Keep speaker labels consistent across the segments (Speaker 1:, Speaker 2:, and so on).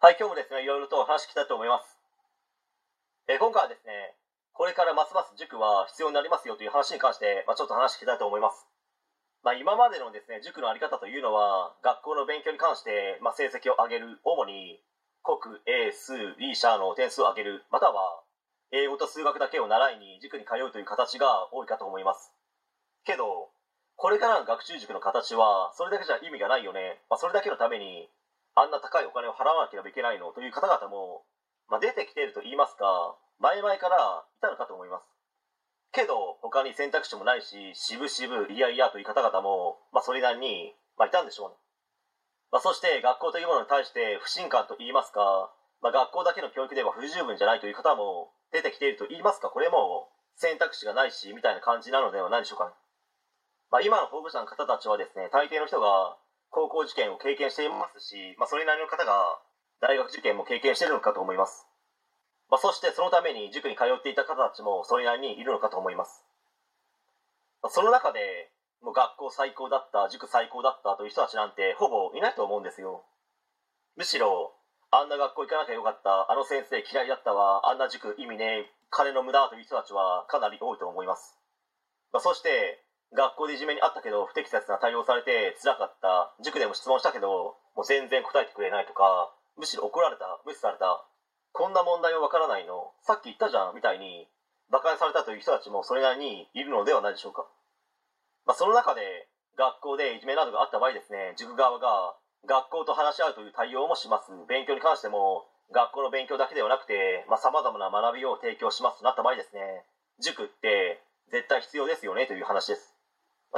Speaker 1: はい、今日もですね、いろいろとお話聞きたいと思います。え今回はですね、これからますます塾は必要になりますよという話に関して、まあ、ちょっと話聞きたいと思います。まあ、今までのですね、塾のあり方というのは、学校の勉強に関して、まあ、成績を上げる、主に国、英、数、理、社の点数を上げる、または英語と数学だけを習いに塾に通うという形が多いかと思います。けど、これからの学習塾の形は、それだけじゃ意味がないよね。まあ、それだけのために、あんな高いお金を払わなければいけないのという方々も、まあ、出てきていると言いますか、前々からいたのかと思います。けど、他に選択肢もないし、渋々、いやいやという方々も、まあ、それなりに、まあ、いたんでしょうね。まあ、そして、学校というものに対して不信感と言いますか、まあ、学校だけの教育では不十分じゃないという方も出てきていると言いますか、これも選択肢がないし、みたいな感じなのではないでしょうかね。まあ、今の保護者の方たちはですね、大抵の人が高校受験を経験していますし、まあ、それなりの方が大学受験も経験しているのかと思います。まあ、そしてそのために塾に通っていた方たちもそれなりにいるのかと思います。まあ、その中で、もう学校最高だった、塾最高だったという人たちなんてほぼいないと思うんですよ。むしろ、あんな学校行かなきゃよかった、あの先生嫌いだったわ、あんな塾意味ねえ、金の無駄という人たちはかなり多いと思います。まあ、そして、学校でいじめにあったけど不適切な対応されて辛かった。塾でも質問したけどもう全然答えてくれないとかむしろ怒られた。無視された。こんな問題はわからないの。さっき言ったじゃんみたいに馬鹿にされたという人たちもそれなりにいるのではないでしょうか、まあ、その中で学校でいじめなどがあった場合ですね塾側が学校と話し合うという対応もします。勉強に関しても学校の勉強だけではなくてさまざ、まな学びを提供しますとなった場合ですね塾って絶対必要ですよねという話です。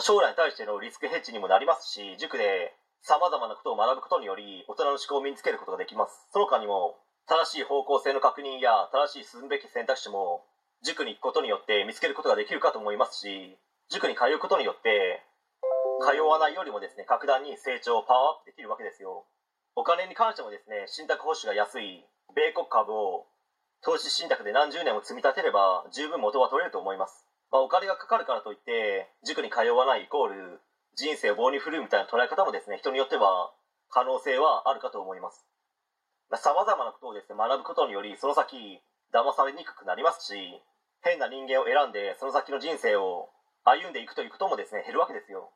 Speaker 1: 将来に対してのリスクヘッジにもなりますし塾でさまざまなことを学ぶことにより大人の思考を身につけることができます。その他にも正しい方向性の確認や正しい進むべき選択肢も塾に行くことによって見つけることができるかと思いますし塾に通うことによって通わないよりもですね格段に成長パワーアップできるわけですよ。お金に関してもですね信託報酬が安い米国株を投資信託で何十年も積み立てれば十分元は取れると思います。まあ、お金がかかるからといって塾に通わないイコール人生を棒に振るみたいな捉え方もですね人によっては可能性はあるかと思います。さまざ、まなことをですね学ぶことによりその先騙されにくくなりますし変な人間を選んでその先の人生を歩んでいくということもですね減るわけですよ、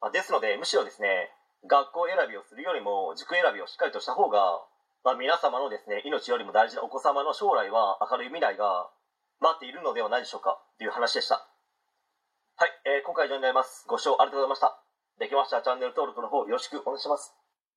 Speaker 1: まあ、ですのでむしろですね学校選びをするよりも塾選びをしっかりとした方が、まあ、皆様のですね命よりも大事なお子様の将来は明るい未来が待っているのではないでしょうか。いう話でした。はい、えー今回以上になります。ご視聴ありがとうございました。できましたらチャンネル登録の方よろしくお願いします。